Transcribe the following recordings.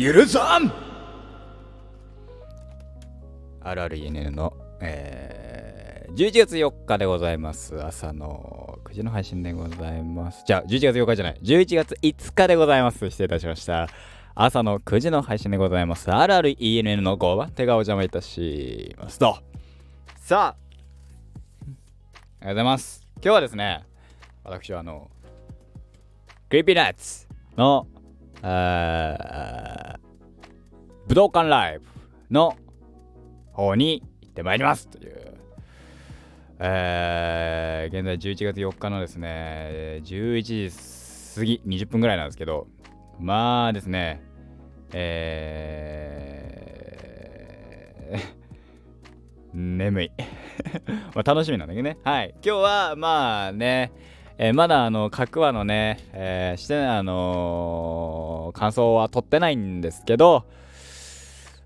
許さんあるある ENN の、えー、11月4日でございます。朝の9時の配信でございます。じゃあ、11月4日じゃない、11月5日でございます。失礼いたしました。朝の9時の配信でございます。あるある ENN の5番手がお邪魔いたしますと。さあ、ありがとうございます。今日はですね、私はあの、クリーピーナッツの、武道館ライブの方に行ってまいりますという、えー、現在11月4日のですね、11時過ぎ、20分ぐらいなんですけど、まあですね、えー、眠い 楽しみなんだけどね。はい。今日は、まあね、えー、まだあの、各話のね、えー、して、あのー、感想は取ってないんですけど、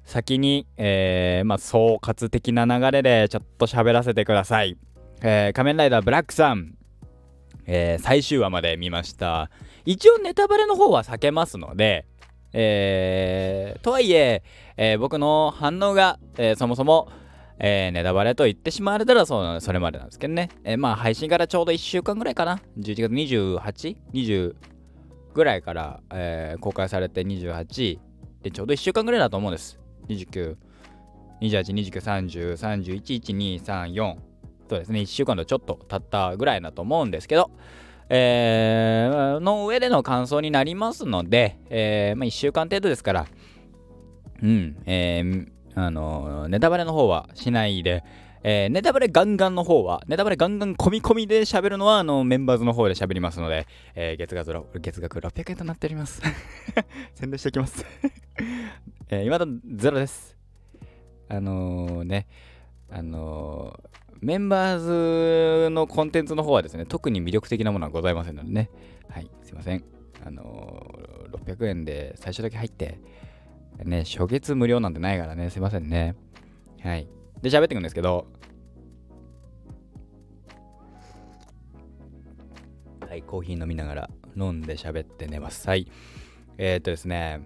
先に、え、まあ、総括的な流れでちょっと喋らせてください。え、仮面ライダーブラックさん、え、最終話まで見ました。一応ネタバレの方は避けますので、え、とはいええ、僕の反応が、え、そもそも、えー、ネタバレと言ってしまわれたらそそれまでなんですけどね。えー、まあ配信からちょうど1週間ぐらいかな。11月 28?20 ぐらいから、えー、公開されて28でちょうど1週間ぐらいだと思うんです。29、28、29、30、31、1、2、3、4。そうですね、1週間とちょっと経ったぐらいだと思うんですけど、えー、の上での感想になりますので、えー、まあ、1週間程度ですから、うん、えー、あの、ネタバレの方はしないで、えー、ネタバレガンガンの方は、ネタバレガンガン込み込みで喋るのは、あの、メンバーズの方で喋りますので、えー、月額、月額600円となっております。宣伝しておきます えー、今だゼロです。あのー、ね、あのー、メンバーズのコンテンツの方はですね、特に魅力的なものはございませんのでね、はい、すいません。あのー、600円で最初だけ入って、ね、初月無料なんてないからね、すいませんね。はい。で、喋っていくんですけど、はい、コーヒー飲みながら飲んで喋って寝ます。はい。えー、っとですね、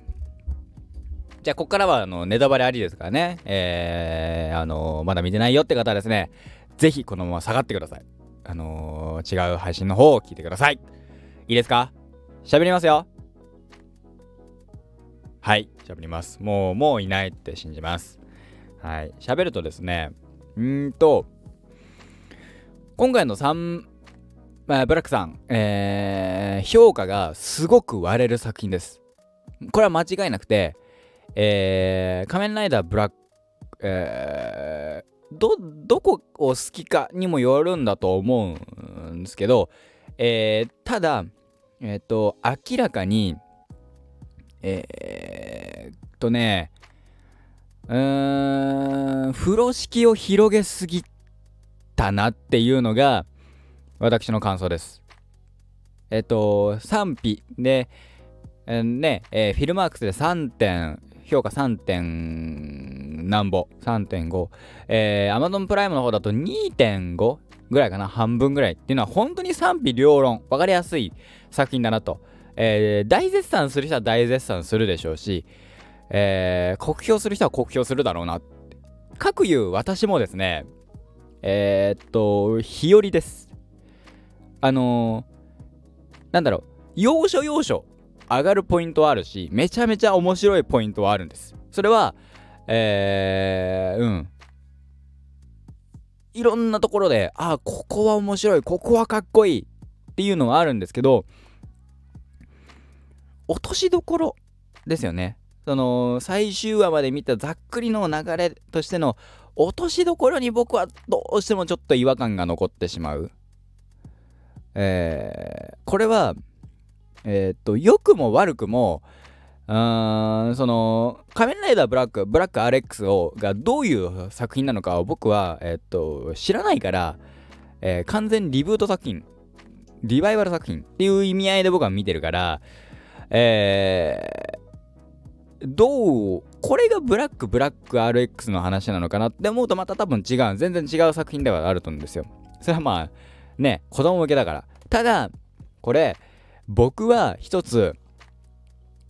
じゃあ、ここからは、あの、ネタバレありですからね、えー、あの、まだ見てないよって方はですね、ぜひこのまま下がってください。あのー、違う配信の方を聞いてください。いいですか？喋りますよ。はい、喋ります。もう、もういないって信じます。はい。喋るとですねう、んと、今回の3、まあ、ブラックさん、えー、評価がすごく割れる作品です。これは間違いなくて、えー、仮面ライダーブラック、えー、ど、どこを好きかにもよるんだと思うんですけど、えー、ただ、えっ、ー、と、明らかに、えー、とね、うーん、風呂敷を広げすぎたなっていうのが、私の感想です。えっと、賛否で、えー、ね、えー、フィルマークスで3点、評価3点なんぼ、3.5。えー、Amazon プライムの方だと2.5ぐらいかな、半分ぐらいっていうのは本当に賛否両論、分かりやすい作品だなと。えー、大絶賛する人は大絶賛するでしょうし、えー、酷評する人は酷評するだろうな。かくいう私もですね、えー、っと、日和です。あのー、なんだろう、要所要所上がるポイントはあるし、めちゃめちゃ面白いポイントはあるんです。それは、えー、うん。いろんなところで、あ、ここは面白い、ここはかっこいいっていうのはあるんですけど、落としどころですよね。その最終話まで見たざっくりの流れとしての落としどころに僕はどうしてもちょっと違和感が残ってしまう。えー、これは、えー、っと、良くも悪くも、うーん、その、仮面ライダーブラック、ブラック RX をがどういう作品なのかを僕は、えー、っと、知らないから、え、完全リブート作品、リバイバル作品っていう意味合いで僕は見てるから、えー、どう、これがブラック、ブラック RX の話なのかなって思うとまた多分違う、全然違う作品ではあると思うんですよ。それはまあ、ね、子供向けだから。ただ、これ、僕は一つ、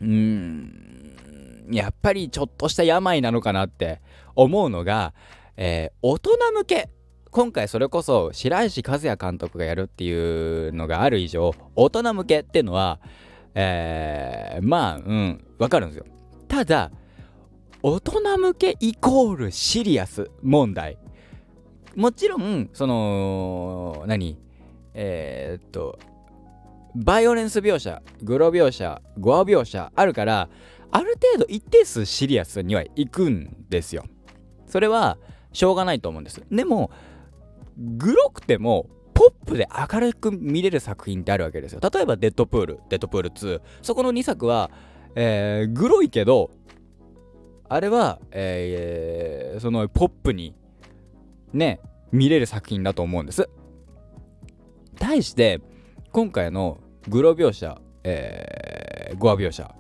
うーん、やっぱりちょっとした病なのかなって思うのが、えー、大人向け。今回それこそ白石和也監督がやるっていうのがある以上、大人向けっていうのは、えー、まあ、うん、わかるんですよ。ただ、大人向けイコールシリアス問題。もちろん、その、何？えー、っと、バイオレンス描写、グロ描写、ゴア描写あるから、ある程度一定数シリアスには行くんですよ。それはしょうがないと思うんです。でも、グロくてもポップで明るく見れる作品ってあるわけですよ。例えば、デッドプール、デッドプール2。そこの2作は、えー、グロいけど、あれは、えー、そのポップにね、見れる作品だと思うんです。対して、今回のグロ描写、えー、ゴア描写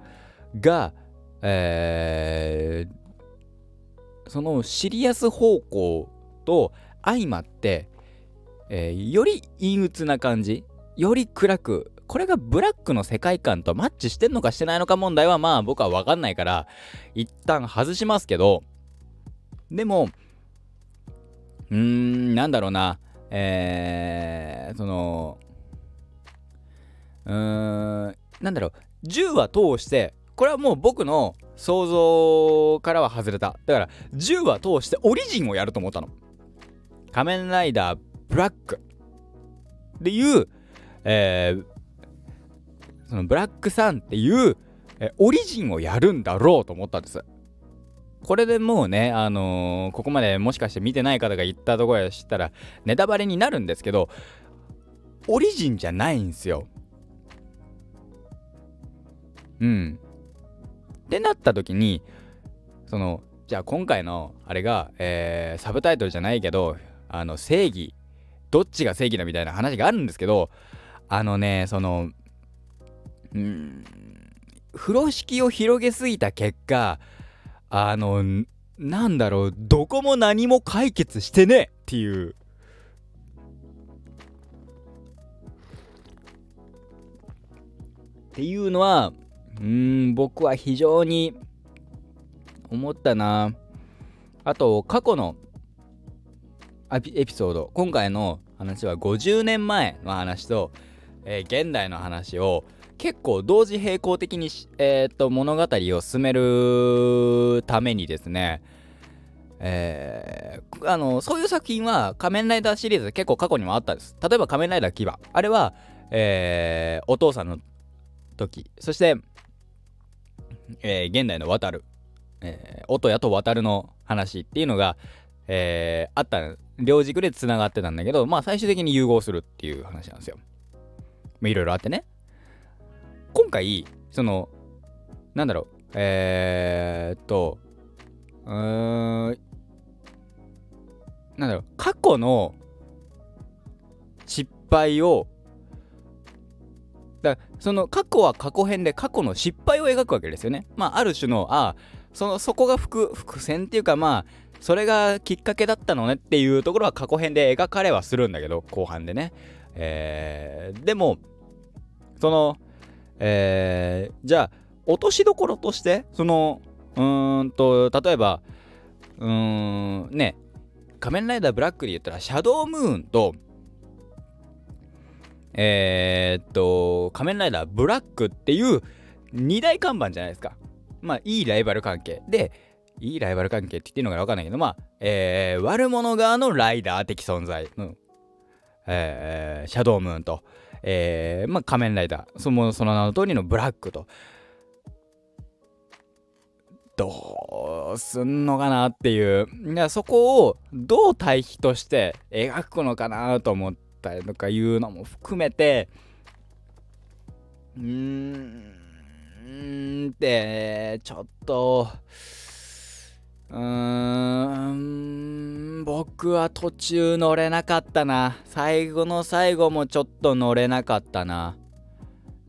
が、えー、そのシリアス方向と相まって、えー、より陰鬱な感じより暗くこれがブラックの世界観とマッチしてんのかしてないのか問題はまあ僕は分かんないから一旦外しますけどでもうーんなんだろうなえー、そのうーんなんだろう10話通してこれはもう僕の想像からは外れた。だから10話通してオリジンをやると思ったの。仮面ライダーブラックっていう、えー、そのブラックさんっていう、えオリジンをやるんだろうと思ったんです。これでもうね、あのー、ここまでもしかして見てない方が言ったところで知ったらネタバレになるんですけど、オリジンじゃないんですよ。うん。ってなった時に、その、じゃあ今回のあれが、えー、サブタイトルじゃないけど、あの、正義、どっちが正義だみたいな話があるんですけど、あのね、その、うん、風呂敷を広げすぎた結果、あの、なんだろう、どこも何も解決してねっていう。っていうのは、うん、僕は非常に思ったな。あと、過去のエピソード、今回の話は50年前の話と、えー、現代の話を結構同時並行的に、えー、と物語を進めるためにですね、えー、あのそういう作品は仮面ライダーシリーズ結構過去にもあったんです。例えば仮面ライダーキバ。あれは、えー、お父さんの時。そして、えー、現代の渡る。えー、音やと渡るの話っていうのが、えー、あった両軸でつながってたんだけどまあ最終的に融合するっていう話なんですよ。まあいろいろあってね。今回そのなんだろうえー、っとうーんなんだろう過去の失敗をだその過去は過去編で過去の失敗を描くわけですよね。まあある種のあそのそこが伏伏線っていうかまあそれがきっかけだったのねっていうところは過去編で描かれはするんだけど後半でね。えー、でもそのえー、じゃあ落としどころとしてそのうーんと例えばうーんね仮面ライダーブラックで言ったらシャドームーンとえー、っと仮面ライダーブラックっていう二大看板じゃないですかまあいいライバル関係でいいライバル関係って言っていいのか分かんないけどまあ、えー、悪者側のライダー的存在、うん。えー、シャドームーンと、えー、まあ仮面ライダー。そのその名の通りのブラックと。どうすんのかなっていう。そこをどう対比として描くのかなと思ったりとかいうのも含めてうーんってちょっとうーん僕は途中乗れなかったな。最後の最後もちょっと乗れなかったな。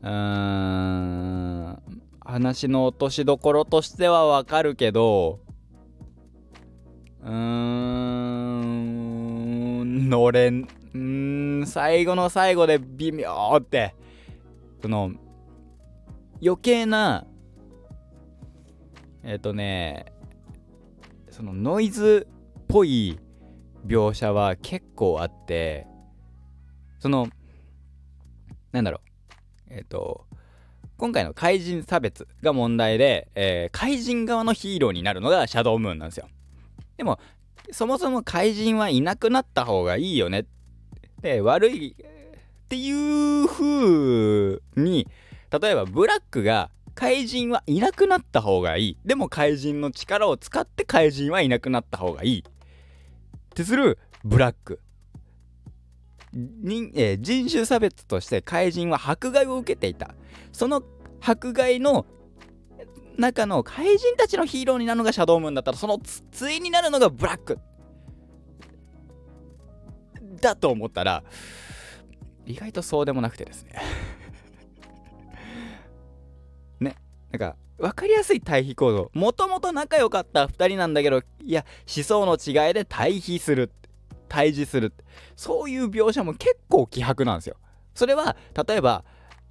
うーん話の落としどころとしてはわかるけどうーん乗れんうん最後の最後で微妙ってその余計なえっ、とねそのノイズっぽい描写は結構あってそのなんだろうえっ、と今回の怪人差別が問題で、えー、怪人側のヒーローになるのがシャドウムーンなんですよ。でも、そもそも怪人はいなくなった方がいいよね。で、悪いっていう風に、例えばブラックが怪人はいなくなった方がいい。でも怪人の力を使って怪人はいなくなった方がいい。ってするブラック。人えー、人種差別として怪人は迫害を受けていた。その迫害の中の怪人たちのヒーローになるのがシャドウムーンだったらその対になるのがブラックだと思ったら意外とそうでもなくてですねなんか分かりやすい対比構造もともと仲良かった2人なんだけどいや思想の違いで対比する対峙するそういう描写も結構希薄なんですよ。それは例えば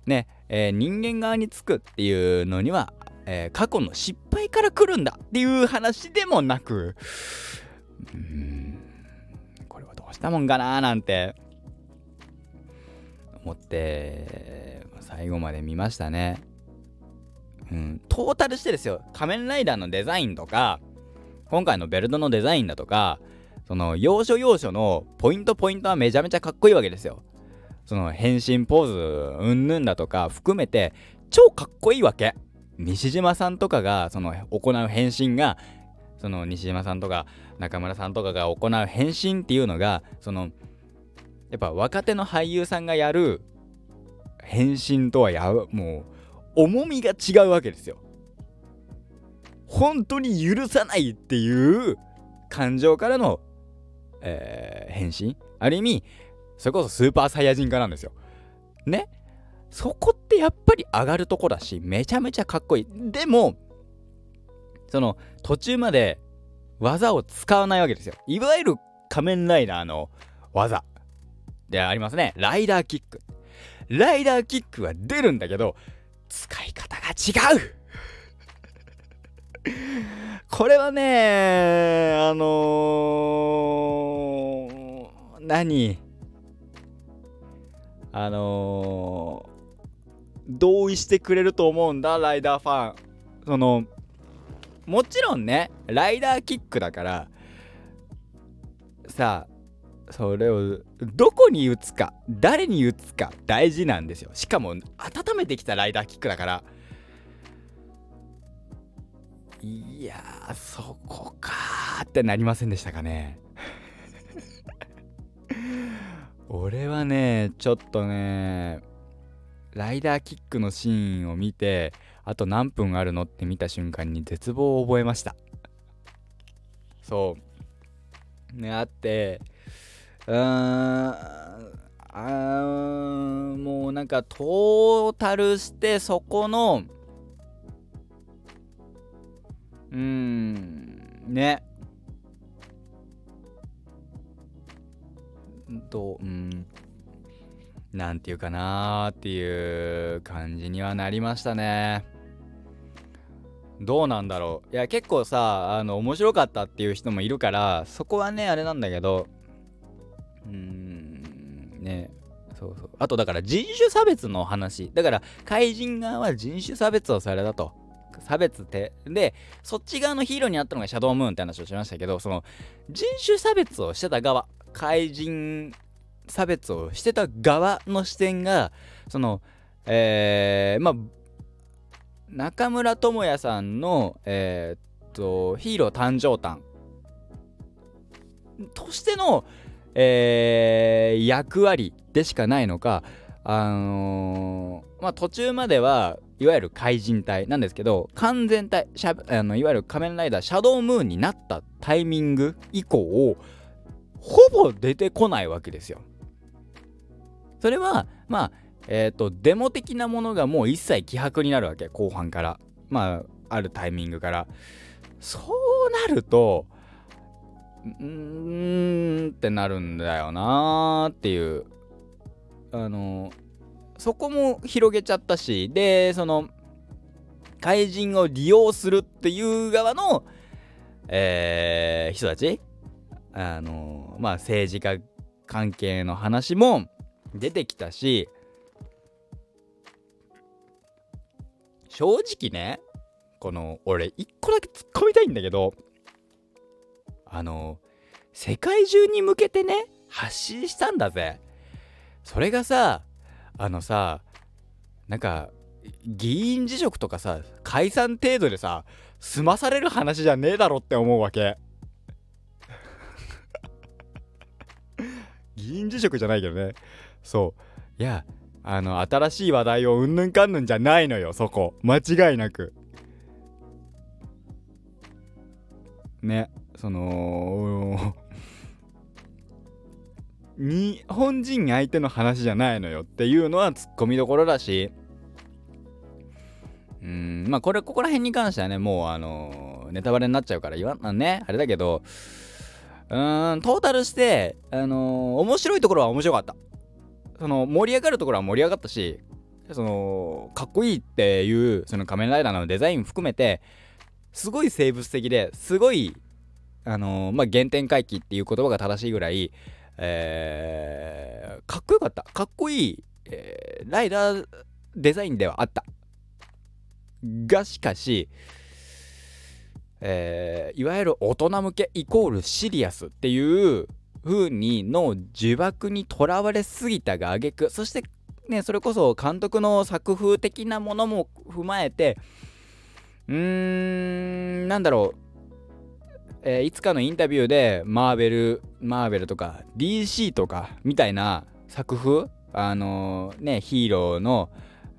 ねえー、人間側につくっていうのには、えー、過去の失敗から来るんだっていう話でもなくうんこれはどうしたもんかななんて思って最後まで見ましたね。うん、トータルしてですよ仮面ライダーのデザインとか今回のベルトのデザインだとかその要所要所のポイントポイントはめちゃめちゃかっこいいわけですよ。その変身ポーズうんぬんだとか含めて超かっこいいわけ西島さんとかがその行う変身がその西島さんとか中村さんとかが行う変身っていうのがそのやっぱ若手の俳優さんがやる変身とはやもう重みが違うわけですよ。本当に許さないっていう感情からの、えー、変身？ある意味それこそスーパーサイヤ人化なんですよ。ね？そこってやっぱり上がるとこだし、めちゃめちゃかっこいい。でも、その途中まで技を使わないわけですよ。いわゆる仮面ライダーの技でありますね。ライダーキック。ライダーキックは出るんだけど、使い方が違う。これはね、あのー、何？あのー、同意してくれると思うんだライダーファン。そのもちろんねライダーキックだからさあそれをどこに打つか誰に打つか大事なんですよ。しかも温めてきたライダーキックだから。いやそこかってなりませんでしたかね。俺はねちょっとねライダーキックのシーンを見てあと何分あるのって見た瞬間に絶望を覚えました。そう。ねあってうーんあもうなんかトータルしてそこのうーんね。とうんなんていうかなーっていう感じにはなりましたね。どうなんだろう。いや結構さあの面白かったっていう人もいるからそこはねあれなんだけどうーん。ね。そうそう。あとだから人種差別の話。だから怪人側は人種差別をされたと。差別って。でそっち側のヒーローになったのがシャドウムーンって話をしましたけどその人種差別をしてた側怪人差別をしてた側の視点がそのえー、まあ中村智也さんのえー、っとヒーロー誕生誕としての、えー、役割でしかないのかあのー、まあ途中まではいわゆる怪人隊なんですけど完全体しゃあのいわゆる仮面ライダーシャドウムーンになったタイミング以降ほぼ出てこないわけですよ。それはまあえっ、ー、とデモ的なものがもう一切希薄になるわけ後半からまああるタイミングからそうなるとうんってなるんだよなーっていう。あのそこも広げちゃったしでその怪人を利用するっていう側の、えー、人たちあのまあ政治家関係の話も出てきたし正直ねこの俺一個だけ突っ込みたいんだけどあの世界中に向けてね発信したんだぜ。それがさあのさなんか議員辞職とかさ解散程度でさ済まされる話じゃねえだろって思うわけ。議員辞職じゃないけどね。そう。いやあの新しい話題をうんぬんかんぬんじゃないのよそこ。間違いなく。ね。その日本人相手の話じゃないのよっていうのはツッコミどころだし。うんまあこれここら辺に関してはねもうあの、ネタバレになっちゃうから言わんねあれだけどうーんトータルしてあの、面白いところは面白かった。その盛り上がるところは盛り上がったしそのかっこいいっていうその仮面ライダーのデザイン含めてすごい生物的ですごいあのー、まあ原点回帰っていう言葉が正しいぐらいえー、かっこよかった。かっこいい、えー、ライダーデザインではあった。がしかし、えー、いわゆる大人向けイコールシリアスっていう風にの呪縛にとらわれすぎたが挙句そしてねそれこそ監督の作風的なものも踏まえてうーんなんだろう。えー、いつかのインタビューでマーベルマーベルとか DC とかみたいな作風？あのー、ねヒーローの、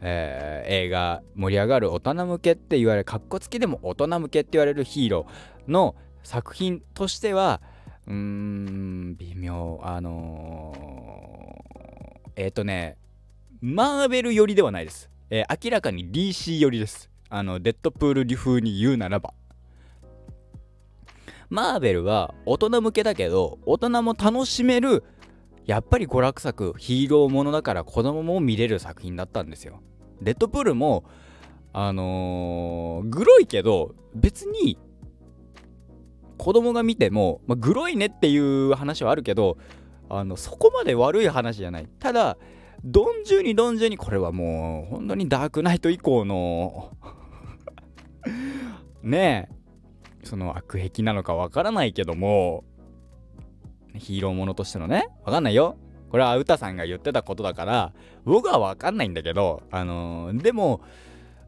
えー、映画盛り上がる大人向けって言われるかっこつきでも大人向けって言われるヒーローの作品としてはうーん微妙。あのー、えっ、とねマーベル寄りではないです、え、明らかに DC 寄りです。あのデッドプール風に言うならば。マーベルは大人向けだけど大人も楽しめるやっぱり娯楽作ヒーローものだから子供も見れる作品だったんですよ。デッドプールもあのー、グロいけど別に子供が見ても、まあ、グロいねっていう話はあるけどあのそこまで悪い話じゃない。ただどんじゅうにどんじゅうにこれはもう本当にダークナイト以降の ねえその悪癖なのかわからないけどもヒーローものとしてのねわかんないよ。これは歌さんが言ってたことだから僕はわかんないんだけどあのー、でも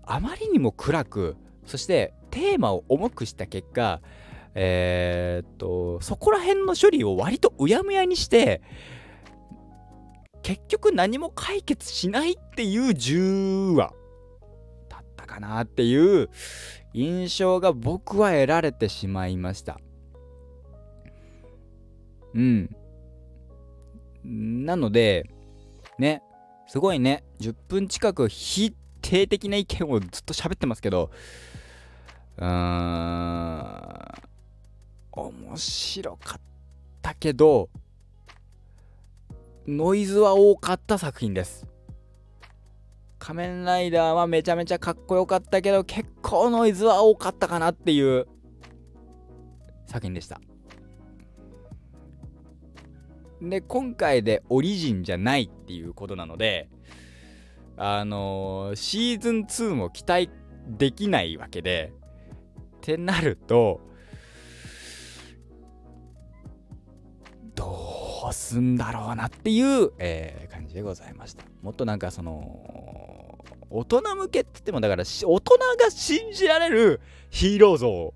あまりにも暗くそしてテーマを重くした結果えー、っとそこら辺の処理を割とうやむやにして結局何も解決しないっていう10話だったかなっていう印象が僕は得られてしまいました。うん。なので、ね、すごいね、10分近く否定的な意見をずっと喋ってますけど、うーん、面白かったけど、ノイズは多かった作品です。仮面ライダーはめちゃめちゃかっこよかったけど結構ノイズは多かったかなっていう作品でした。で今回でオリジンじゃないっていうことなのであのー、シーズン2も期待できないわけでってなるとどうすんだろうなっていう、えー、感じでございました。もっとなんかその大人向けって言ってもだから大人が信じられるヒーロー像。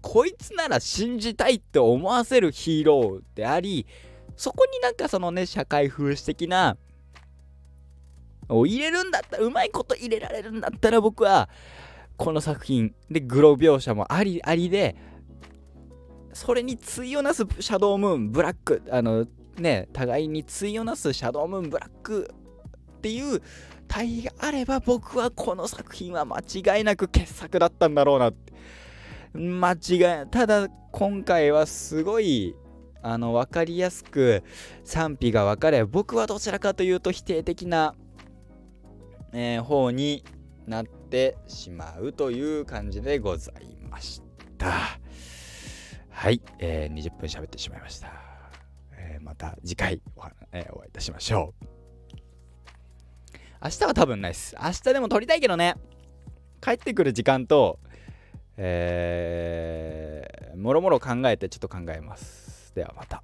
こいつなら信じたいって思わせるヒーローでありそこになんかそのね社会風刺的なを入れるんだったらうまいこと入れられるんだったら僕はこの作品でグロ描写もありありでそれに対をなすシャドウムーンブラックあのね互いに対をなすシャドウムーンブラックっていう対比があれば僕はこの作品は間違いなく傑作だったんだろうなって。間違いただ今回はすごいあの分かりやすく賛否が分かれ僕はどちらかというと否定的な、えー、方になってしまうという感じでございました。はい、えー、20分喋ってしまいました、えー、また次回お,、えー、お会いいたしましょう。明日は多分ないです。明日でも撮りたいけどね。帰ってくる時間と、えー、もろもろ考えてちょっと考えます。ではまた。